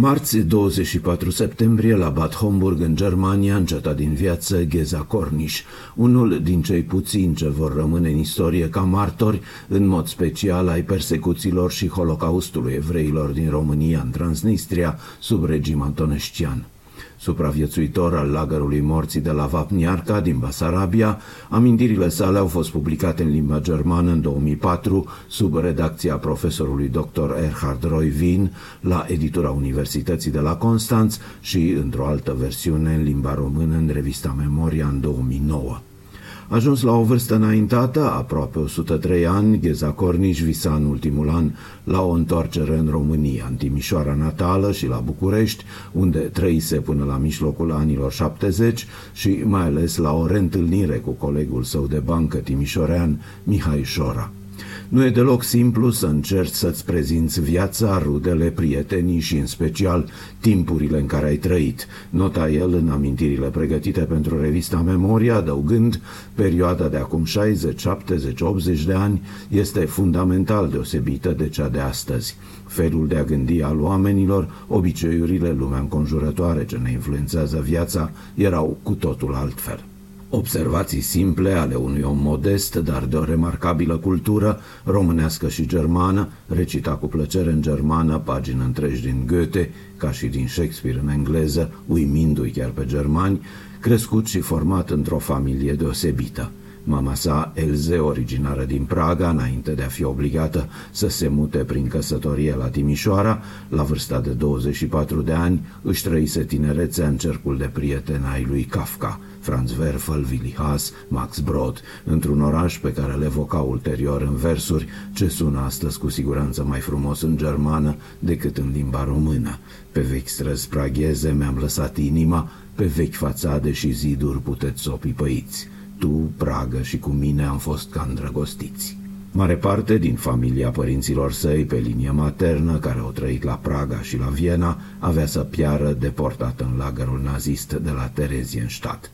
Marți 24 septembrie la Bad Homburg în Germania încetat din viață Geza Corniș, unul din cei puțini ce vor rămâne în istorie ca martori, în mod special ai persecuțiilor și holocaustului evreilor din România în Transnistria sub regim antonescian supraviețuitor al lagărului morții de la Vapniarca din Basarabia, amintirile sale au fost publicate în limba germană în 2004 sub redacția profesorului dr. Erhard Roy Wien la editura Universității de la Constanț și într-o altă versiune în limba română în revista Memoria în 2009. Ajuns la o vârstă înaintată, aproape 103 ani, Gheza Corniș visa în ultimul an la o întoarcere în România, în Timișoara natală și la București, unde trăise până la mijlocul anilor 70 și mai ales la o reîntâlnire cu colegul său de bancă timișorean, Mihai Șora. Nu e deloc simplu să încerci să-ți prezinți viața, rudele, prietenii și, în special, timpurile în care ai trăit. Nota el în amintirile pregătite pentru revista Memoria, adăugând, perioada de acum 60, 70, 80 de ani este fundamental deosebită de cea de astăzi. Felul de a gândi al oamenilor, obiceiurile, lumea înconjurătoare ce ne influențează viața, erau cu totul altfel. Observații simple ale unui om modest, dar de o remarcabilă cultură, românească și germană, recita cu plăcere în germană pagini întregi din Goethe, ca și din Shakespeare în engleză, uimindu-i chiar pe germani, crescut și format într-o familie deosebită. Mama sa, Elze, originară din Praga, înainte de a fi obligată să se mute prin căsătorie la Timișoara, la vârsta de 24 de ani, își trăise tinerețea în cercul de prieteni ai lui Kafka, Franz Werfel, Willy Haas, Max Brod, într-un oraș pe care le evoca ulterior în versuri, ce sună astăzi cu siguranță mai frumos în germană decât în limba română. Pe vechi străzi pragheze mi-am lăsat inima, pe vechi fațade și ziduri puteți să o pipăiți tu, Pragă și cu mine am fost ca îndrăgostiți. Mare parte din familia părinților săi pe linie maternă, care au trăit la Praga și la Viena, avea să piară deportat în lagărul nazist de la Terezienstadt.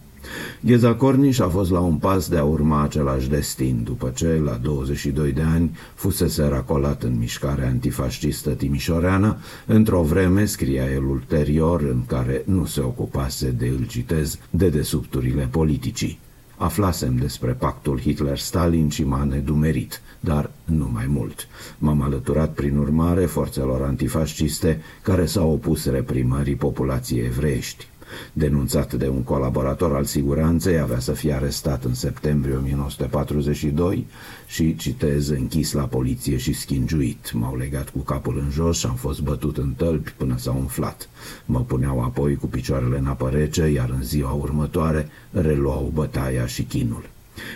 Gheza Corniș a fost la un pas de a urma același destin, după ce, la 22 de ani, fusese racolat în mișcarea antifascistă timișoreană, într-o vreme, scria el ulterior, în care nu se ocupase de, îl citez, de desubturile politicii. Aflasem despre pactul Hitler-Stalin și m-a nedumerit, dar nu mai mult. M-am alăturat prin urmare forțelor antifasciste care s-au opus reprimării populației evreiești denunțat de un colaborator al siguranței, avea să fie arestat în septembrie 1942 și, citez, închis la poliție și schingiuit. M-au legat cu capul în jos și am fost bătut în tălpi până s-au umflat. Mă puneau apoi cu picioarele în apă rece, iar în ziua următoare reluau bătaia și chinul.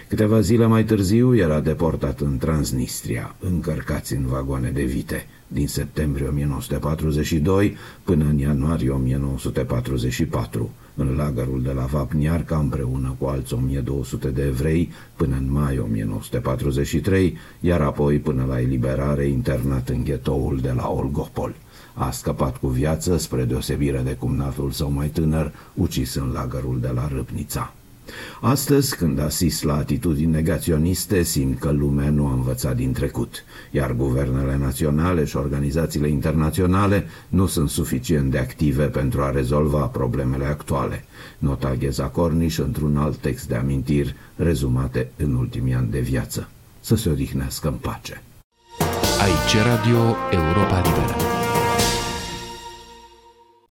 Câteva zile mai târziu era deportat în Transnistria, încărcați în vagoane de vite din septembrie 1942 până în ianuarie 1944, în lagărul de la Vapniarca împreună cu alți 1200 de evrei până în mai 1943, iar apoi până la eliberare internat în ghetoul de la Olgopol. A scăpat cu viață spre deosebire de cumnatul său mai tânăr, ucis în lagărul de la Râpnița. Astăzi, când asist la atitudini negaționiste, simt că lumea nu a învățat din trecut, iar guvernele naționale și organizațiile internaționale nu sunt suficient de active pentru a rezolva problemele actuale. Nota Gheza Corniș într-un alt text de amintiri rezumate în ultimii ani de viață. Să se odihnească în pace. Aici Radio Europa Liberă.